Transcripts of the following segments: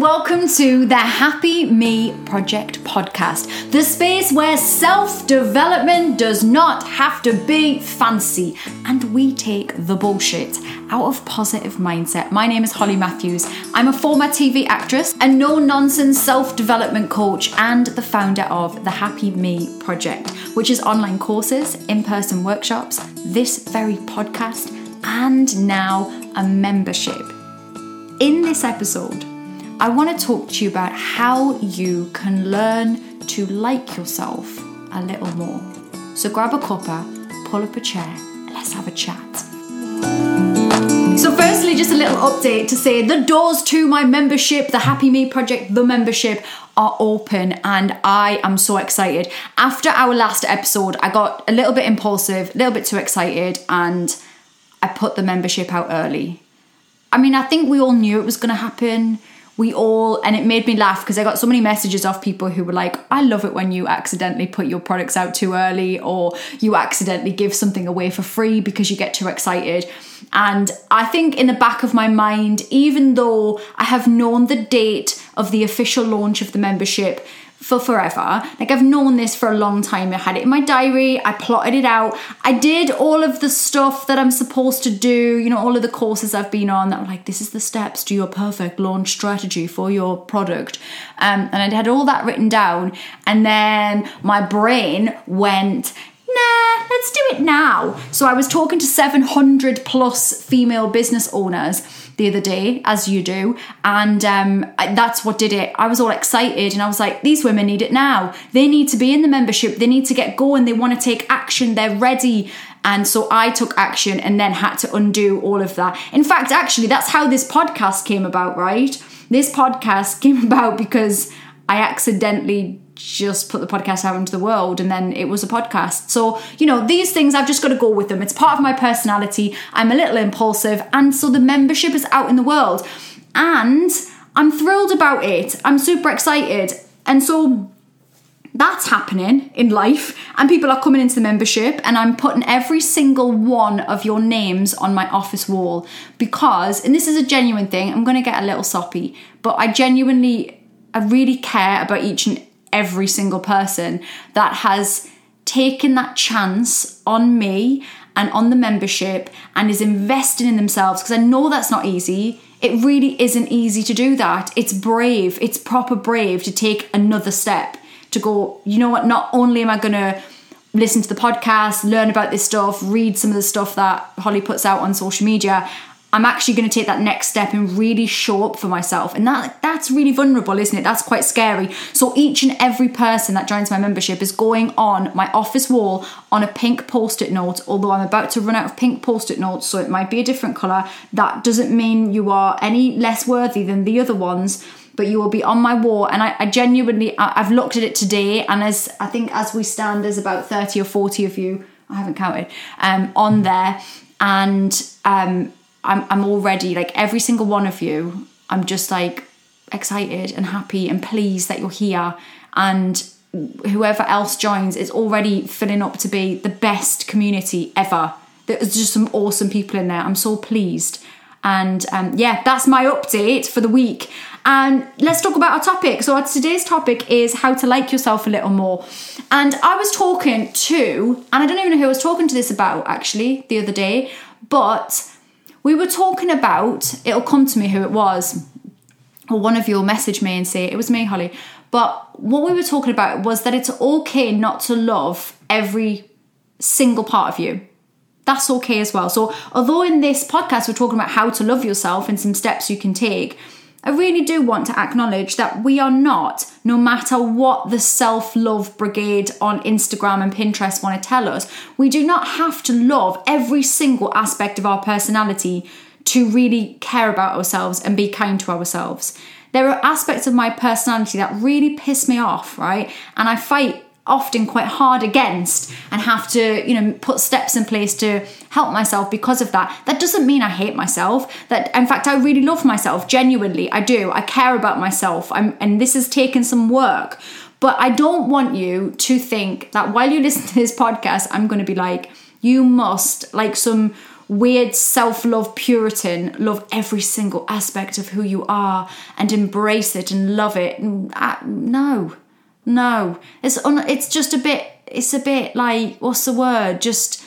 welcome to the Happy Me Project podcast, the space where self development does not have to be fancy and we take the bullshit out of positive mindset. My name is Holly Matthews. I'm a former TV actress, a no nonsense self development coach, and the founder of the Happy Me Project, which is online courses, in person workshops, this very podcast, and now a membership. In this episode, I want to talk to you about how you can learn to like yourself a little more. So grab a cuppa, pull up a chair, and let's have a chat. So, firstly, just a little update to say the doors to my membership, the Happy Me Project, the membership, are open, and I am so excited. After our last episode, I got a little bit impulsive, a little bit too excited, and I put the membership out early. I mean, I think we all knew it was going to happen we all and it made me laugh because I got so many messages off people who were like, I love it when you accidentally put your products out too early or you accidentally give something away for free because you get too excited. And I think in the back of my mind, even though I have known the date of the official launch of the membership, for forever. Like I've known this for a long time. I had it in my diary, I plotted it out. I did all of the stuff that I'm supposed to do, you know, all of the courses I've been on that were like, this is the steps to your perfect launch strategy for your product. Um, and I had all that written down. And then my brain went, nah, let's do it now. So I was talking to 700 plus female business owners the other day, as you do, and um, that's what did it. I was all excited and I was like, these women need it now. They need to be in the membership, they need to get going, they want to take action, they're ready. And so I took action and then had to undo all of that. In fact, actually, that's how this podcast came about, right? This podcast came about because I accidentally just put the podcast out into the world and then it was a podcast. So, you know, these things I've just got to go with them. It's part of my personality. I'm a little impulsive and so the membership is out in the world. And I'm thrilled about it. I'm super excited. And so that's happening in life and people are coming into the membership and i'm putting every single one of your names on my office wall because and this is a genuine thing i'm going to get a little soppy but i genuinely i really care about each and every single person that has taken that chance on me and on the membership and is investing in themselves because I know that's not easy. It really isn't easy to do that. It's brave, it's proper brave to take another step to go, you know what, not only am I going to listen to the podcast, learn about this stuff, read some of the stuff that Holly puts out on social media, I'm actually going to take that next step and really show up for myself. And that that's really vulnerable, isn't it? That's quite scary. So each and every person that joins my membership is going on my office wall on a pink post-it note, although I'm about to run out of pink post-it notes, so it might be a different color. That doesn't mean you are any less worthy than the other ones but you will be on my wall and I, I genuinely I, have looked at it today and as I think as we stand there's about 30 or 40 of you I haven't counted um, on there and um, I'm, I'm already like every single one of you, I'm just like excited and happy and pleased that you're here. And whoever else joins is already filling up to be the best community ever. There's just some awesome people in there. I'm so pleased. And um, yeah, that's my update for the week. And let's talk about our topic. So, our today's topic is how to like yourself a little more. And I was talking to, and I don't even know who I was talking to this about actually the other day, but we were talking about, it'll come to me who it was, or one of you will message me and say, it was me, Holly. But what we were talking about was that it's okay not to love every single part of you. That's okay as well. So, although in this podcast we're talking about how to love yourself and some steps you can take, I really do want to acknowledge that we are not, no matter what the self love brigade on Instagram and Pinterest want to tell us, we do not have to love every single aspect of our personality to really care about ourselves and be kind to ourselves. There are aspects of my personality that really piss me off, right? And I fight often quite hard against and have to you know put steps in place to help myself because of that. That doesn't mean i hate myself. That in fact i really love myself. Genuinely i do. I care about myself. I'm and this has taken some work. But i don't want you to think that while you listen to this podcast i'm going to be like you must like some weird self love Puritan, love every single aspect of who you are and embrace it and love it. Uh, no, no, it's un- it's just a bit. It's a bit like what's the word? Just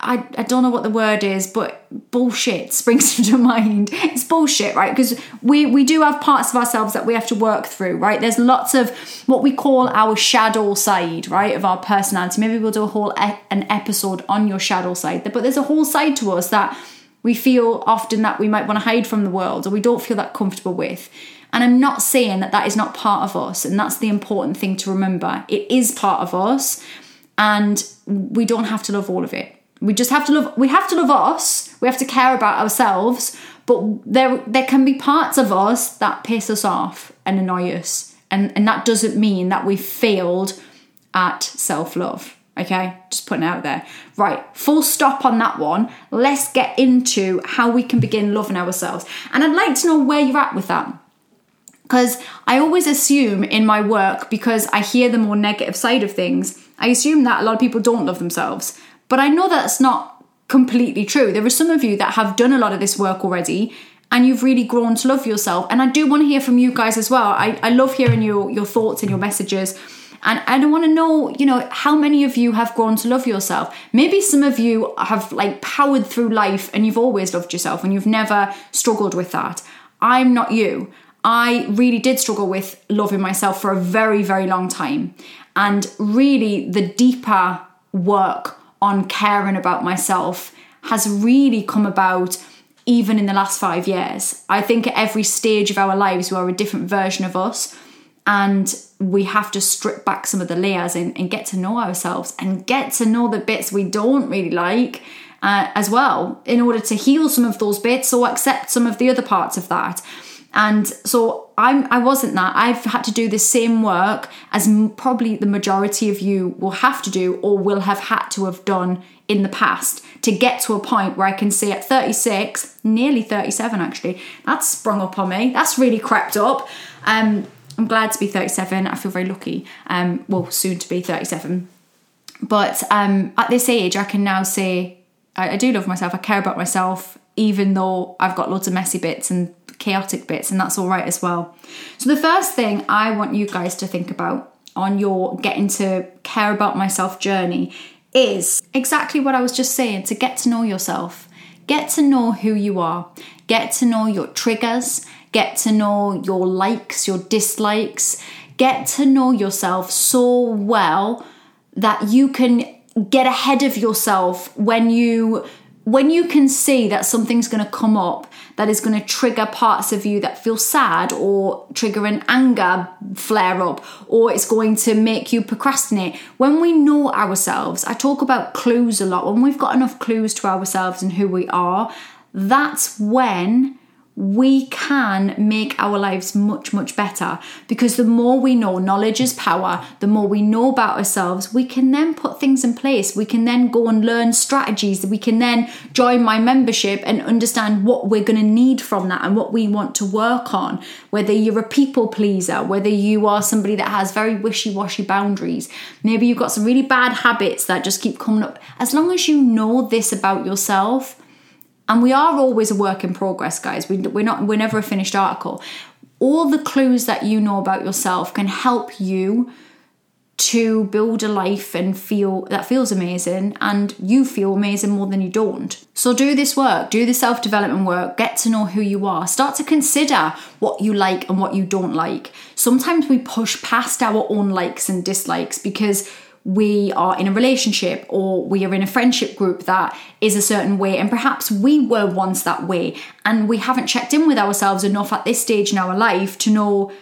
I, I don't know what the word is, but bullshit springs to mind. It's bullshit, right? Because we, we do have parts of ourselves that we have to work through, right? There's lots of what we call our shadow side, right, of our personality. Maybe we'll do a whole e- an episode on your shadow side, but there's a whole side to us that we feel often that we might want to hide from the world or we don't feel that comfortable with. And I'm not saying that that is not part of us, and that's the important thing to remember. It is part of us, and we don't have to love all of it we just have to love we have to love us. We have to care about ourselves, but there there can be parts of us that piss us off and annoy us. And and that doesn't mean that we failed at self-love. Okay, just putting out there. Right, full stop on that one. Let's get into how we can begin loving ourselves. And I'd like to know where you're at with that. Because I always assume in my work, because I hear the more negative side of things, I assume that a lot of people don't love themselves. But I know that's not completely true. There are some of you that have done a lot of this work already and you've really grown to love yourself. And I do want to hear from you guys as well. I, I love hearing your, your thoughts and your messages. And I want to know, you know, how many of you have grown to love yourself? Maybe some of you have like powered through life and you've always loved yourself and you've never struggled with that. I'm not you. I really did struggle with loving myself for a very, very long time. And really, the deeper work on caring about myself has really come about even in the last five years. I think at every stage of our lives, we are a different version of us. And we have to strip back some of the layers and, and get to know ourselves and get to know the bits we don't really like uh, as well in order to heal some of those bits or accept some of the other parts of that. And so I'm I wasn't that. I've had to do the same work as probably the majority of you will have to do or will have had to have done in the past to get to a point where I can see at 36, nearly 37 actually, that's sprung up on me. That's really crept up. Um, I'm glad to be 37. I feel very lucky. Um, well, soon to be 37. But um, at this age, I can now say I, I do love myself. I care about myself, even though I've got lots of messy bits and chaotic bits, and that's all right as well. So, the first thing I want you guys to think about on your getting to care about myself journey is exactly what I was just saying to get to know yourself. Get to know who you are, get to know your triggers, get to know your likes, your dislikes, get to know yourself so well that you can get ahead of yourself when you when you can see that something's going to come up that is going to trigger parts of you that feel sad or trigger an anger flare up or it's going to make you procrastinate. When we know ourselves, I talk about clues a lot. When we've got enough clues to ourselves and who we are, that's when we can make our lives much, much better because the more we know, knowledge is power, the more we know about ourselves, we can then put things in place. We can then go and learn strategies. We can then join my membership and understand what we're going to need from that and what we want to work on. Whether you're a people pleaser, whether you are somebody that has very wishy washy boundaries, maybe you've got some really bad habits that just keep coming up. As long as you know this about yourself, and we are always a work in progress guys we, we're not we're never a finished article all the clues that you know about yourself can help you to build a life and feel that feels amazing and you feel amazing more than you don't. So do this work, do the self-development work, get to know who you are, start to consider what you like and what you don't like. Sometimes we push past our own likes and dislikes because we are in a relationship or we are in a friendship group that is a certain way and perhaps we were once that way and we haven't checked in with ourselves enough at this stage in our life to know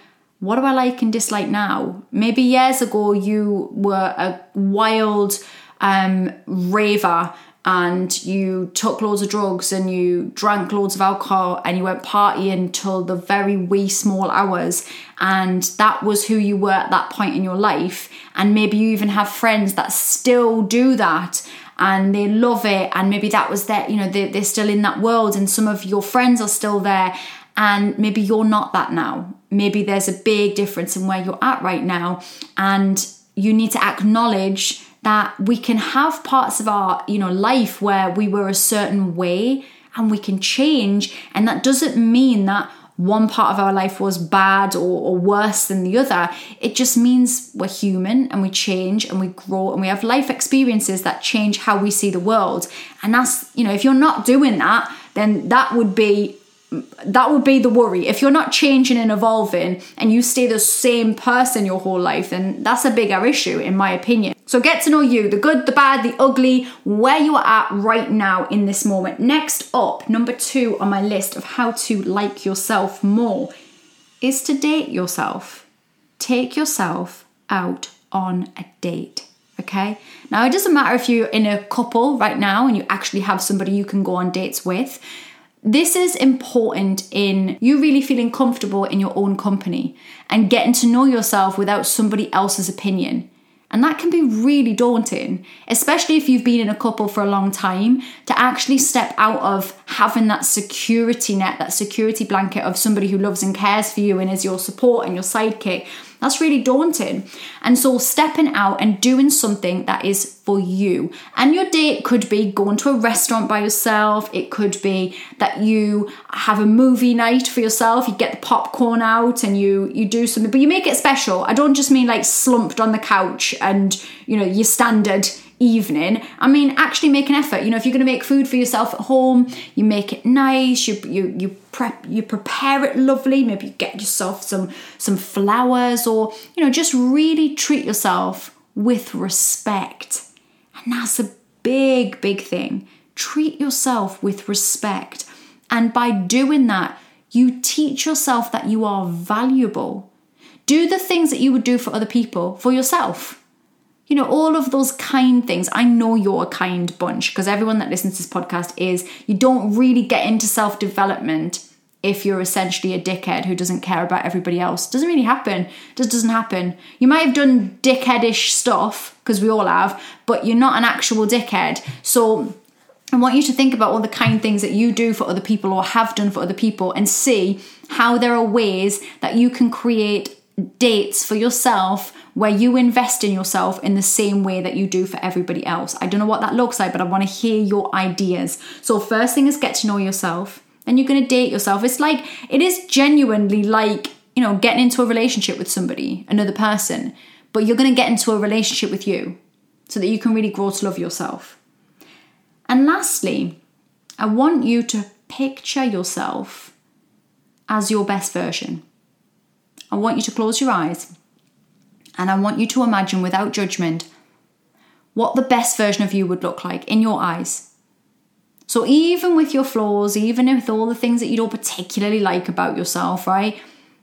what do I like and dislike now? Maybe years ago you were a wild um, raver and you took loads of drugs and you drank loads of alcohol and you went partying till the very wee small hours. And that was who you were at that point in your life. And maybe you even have friends that still do that and they love it. And maybe that was their you know they, they're still in that world and some of your friends are still there. And maybe you're not that now. Maybe there's a big difference in where you're at right now. And you need to acknowledge that we can have parts of our, you know, life where we were a certain way and we can change and that doesn't mean that one part of our life was bad or, or, worse than the other. It just means we're human and we change and we grow and we have life experiences that change how we see the world. And that's, you know, if you're not doing that, then that would be that would be the worry. If you're not changing and evolving and you stay the same person your whole life, then that's a bigger issue, in my opinion. So get to know you the good, the bad, the ugly, where you are at right now in this moment. Next up, number two on my list of how to like yourself more is to date yourself. Take yourself out on a date. Okay. Now, it doesn't matter if you're in a couple right now and you actually have somebody you can go on dates with. This is important in you really feeling comfortable in your own company and getting to know yourself without somebody else's opinion. And that can be really daunting, especially if you've been in a couple for a long time, to actually step out of having that security net, that security blanket of somebody who loves and cares for you and is your support and your sidekick. That's really daunting. And so, stepping out and doing something that is for you. And your date could be going to a restaurant by yourself, it could be that you have a movie night for yourself, you get the popcorn out and you you do something, but you make it special. I don't just mean like slumped on the couch and you know, your standard evening. I mean, actually make an effort. You know, if you're going to make food for yourself at home, you make it nice. You you you prep you prepare it lovely. Maybe you get yourself some some flowers, or you know, just really treat yourself with respect. And that's a big big thing. Treat yourself with respect, and by doing that, you teach yourself that you are valuable. Do the things that you would do for other people for yourself you know, all of those kind things. I know you're a kind bunch because everyone that listens to this podcast is, you don't really get into self development if you're essentially a dickhead who doesn't care about everybody else. Doesn't really happen. Just doesn't happen. You might have done dickheadish stuff because we all have, but you're not an actual dickhead. So I want you to think about all the kind things that you do for other people or have done for other people and see how there are ways that you can create dates for yourself where you invest in yourself in the same way that you do for everybody else. I don't know what that looks like, but I want to hear your ideas. So, first thing is get to know yourself. Then you're going to date yourself. It's like, it is genuinely like, you know, getting into a relationship with somebody, another person, but you're going to get into a relationship with you so that you can really grow to love yourself. And lastly, I want you to picture yourself as your best version. I want you to close your eyes and I want you to imagine without judgment what the best version of you would look like in your eyes. So, even with your flaws, even with all the things that you don't particularly like about yourself, right?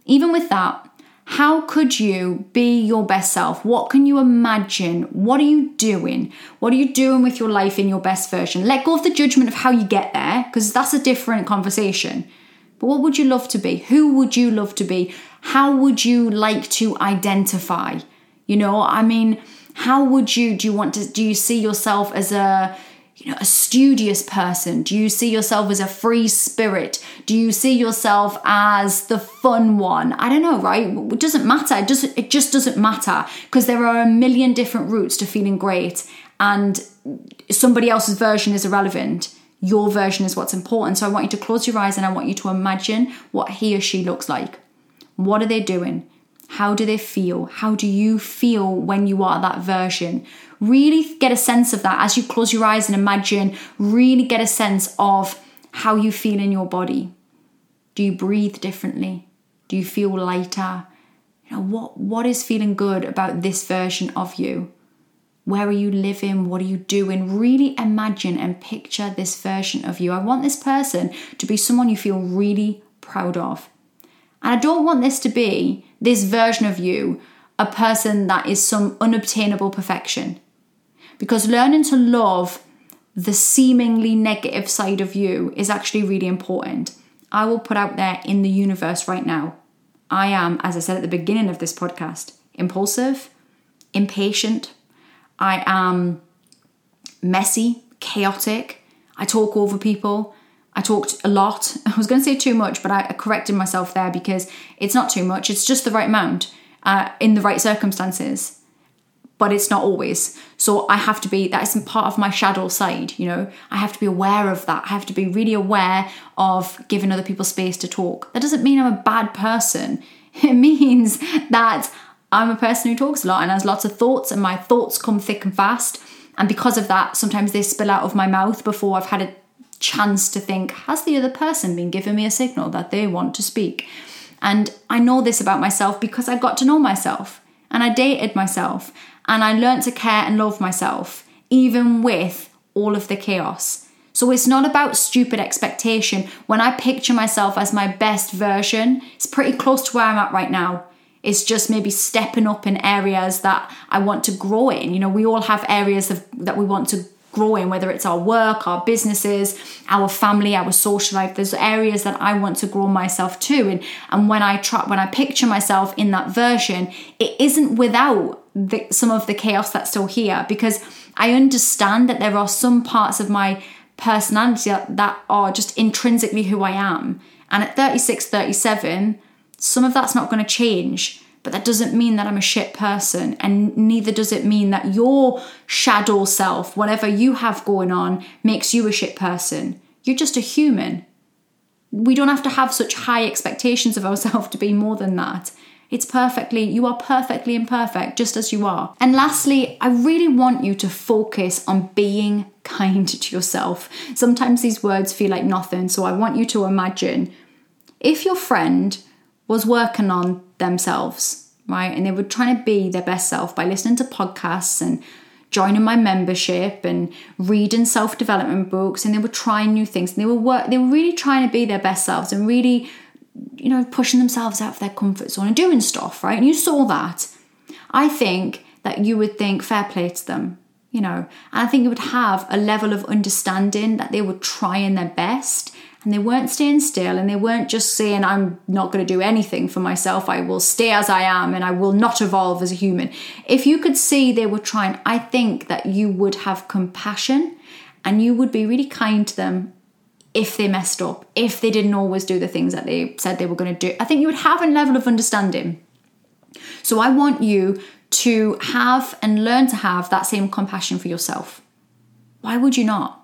Even with that, how could you be your best self? What can you imagine? What are you doing? What are you doing with your life in your best version? Let go of the judgment of how you get there, because that's a different conversation. But what would you love to be? Who would you love to be? How would you like to identify? You know, I mean, how would you do you want to do you see yourself as a you know a studious person? Do you see yourself as a free spirit? Do you see yourself as the fun one? I don't know right? It doesn't matter. It just it just doesn't matter. Because there are a million different routes to feeling great and somebody else's version is irrelevant. Your version is what's important. So I want you to close your eyes and I want you to imagine what he or she looks like. What are they doing? How do they feel? How do you feel when you are that version? Really get a sense of that as you close your eyes and imagine, really get a sense of how you feel in your body. Do you breathe differently? Do you feel lighter? You know, what, what is feeling good about this version of you? Where are you living? What are you doing? Really imagine and picture this version of you. I want this person to be someone you feel really proud of. And I don't want this to be this version of you, a person that is some unobtainable perfection. Because learning to love the seemingly negative side of you is actually really important. I will put out there in the universe right now. I am, as I said at the beginning of this podcast, impulsive, impatient, I am messy, chaotic. I talk over people. I talked a lot. I was going to say too much, but I corrected myself there because it's not too much. It's just the right amount uh, in the right circumstances. but it's not always. So I have to be, that is part of my shadow side, you know. I have to be aware of that. I have to be really aware of giving other people space to talk. That doesn't mean I'm a bad person. It means that I'm a person who talks a lot and has lots of thoughts, and my thoughts come thick and fast. And because of that, sometimes they spill out of my mouth before I've had a chance to think, has the other person been giving me a signal that they want to speak? And I know this about myself because I got to know myself and I dated myself and I learned to care and love myself, even with all of the chaos. So it's not about stupid expectation. When I picture myself as my best version, it's pretty close to where I'm at right now. It's just maybe stepping up in areas that I want to grow in. You know, we all have areas of, that we want to grow in, whether it's our work, our businesses, our family, our social life. There's areas that I want to grow myself too. And and when I try when I picture myself in that version, it isn't without the, some of the chaos that's still here because I understand that there are some parts of my personality that are just intrinsically who I am. And at 36, 37, some of that's not going to change. But that doesn't mean that I'm a shit person, and neither does it mean that your shadow self, whatever you have going on, makes you a shit person. You're just a human. We don't have to have such high expectations of ourselves to be more than that. It's perfectly, you are perfectly imperfect just as you are. And lastly, I really want you to focus on being kind to yourself. Sometimes these words feel like nothing, so I want you to imagine if your friend was working on themselves, right? And they were trying to be their best self by listening to podcasts and joining my membership and reading self-development books. And they were trying new things. And they were work they were really trying to be their best selves and really you know pushing themselves out of their comfort zone and doing stuff right? And you saw that. I think that you would think fair play to them you know? And i think you would have a level of understanding that they were trying their best and they weren't staying still and they weren't just saying, I'm not going to do anything for myself. I will stay as I am and I will not evolve as a human. If you could see they were trying, I think that you would have compassion and you would be really kind to them if they messed up, if they didn't always do the things that they said they were going to do. I think you would have a level of understanding. So I want you to have and learn to have that same compassion for yourself. Why would you not?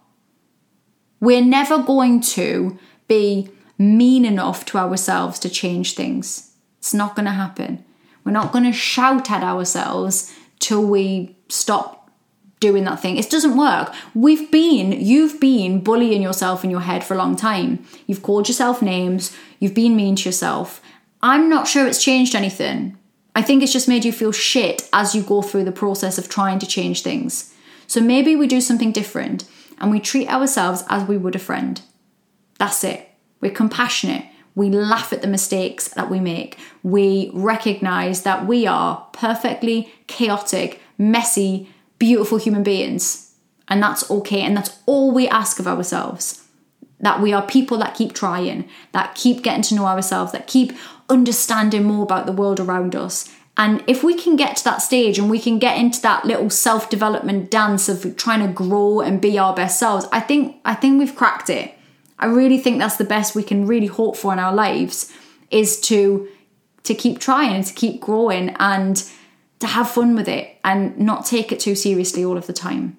We're never going to be mean enough to ourselves to change things. It's not going to happen. We're not going to shout at ourselves till we stop doing that thing. It doesn't work. We've been, you've been bullying yourself in your head for a long time. You've called yourself names, you've been mean to yourself. I'm not sure it's changed anything. I think it's just made you feel shit as you go through the process of trying to change things. So maybe we do something different and we treat ourselves as we would a friend. That's it. We're compassionate. We laugh at the mistakes that we make. We recognize that we are perfectly chaotic, messy, beautiful human beings. And that's okay. And that's all we ask of ourselves. That we are people that keep trying, that keep getting to know ourselves, that keep understanding more about the world around us, and if we can get to that stage and we can get into that little self-development dance of trying to grow and be our best selves, I think I think we've cracked it. I really think that's the best we can really hope for in our lives is to to keep trying to keep growing and to have fun with it and not take it too seriously all of the time.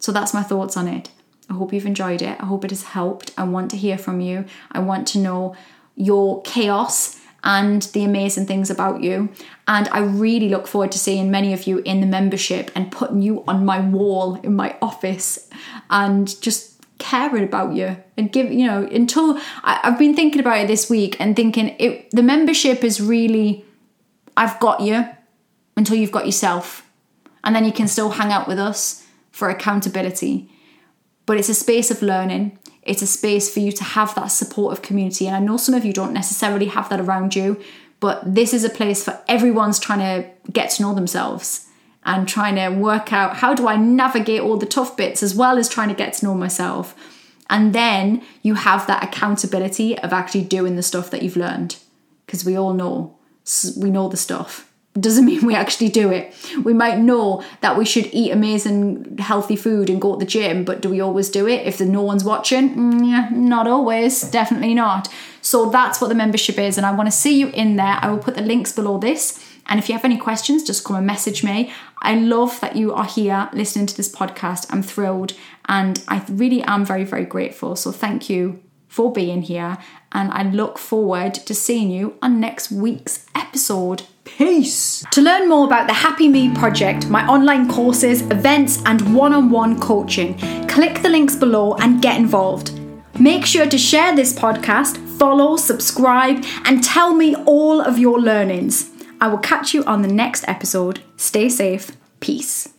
So that's my thoughts on it. I hope you've enjoyed it. I hope it has helped. I want to hear from you. I want to know your chaos and the amazing things about you. And I really look forward to seeing many of you in the membership and putting you on my wall in my office and just caring about you and give you know until I, have been thinking about it this week and thinking it the membership is really I've got you until you've got yourself and then you can still hang out with us for accountability but it's a space of learning it's a space for you to have that supportive community. And I know some of you don't necessarily have that around you, but this is a place for everyone's trying to get to know themselves and trying to work out how do I navigate all the tough bits as well as trying to get to know myself. And then you have that accountability of actually doing the stuff that you've learned because we all know we know the stuff doesn't mean we actually do it. We might know that we should eat amazing, healthy food and go to the gym, but do we always do it if no one's watching? Mm, yeah, not always, definitely not. So that's what the membership is, and I want to see you in there. I will put the links below this And if you have any questions, just come and message me. I love that you are here listening to this podcast. I'm thrilled and I really am very, very grateful. So thank you for being here. And I look forward to seeing you on next week's episode. Peace! To learn more about the Happy Me Project, my online courses, events, and one on one coaching, click the links below and get involved. Make sure to share this podcast, follow, subscribe, and tell me all of your learnings. I will catch you on the next episode. Stay safe. Peace.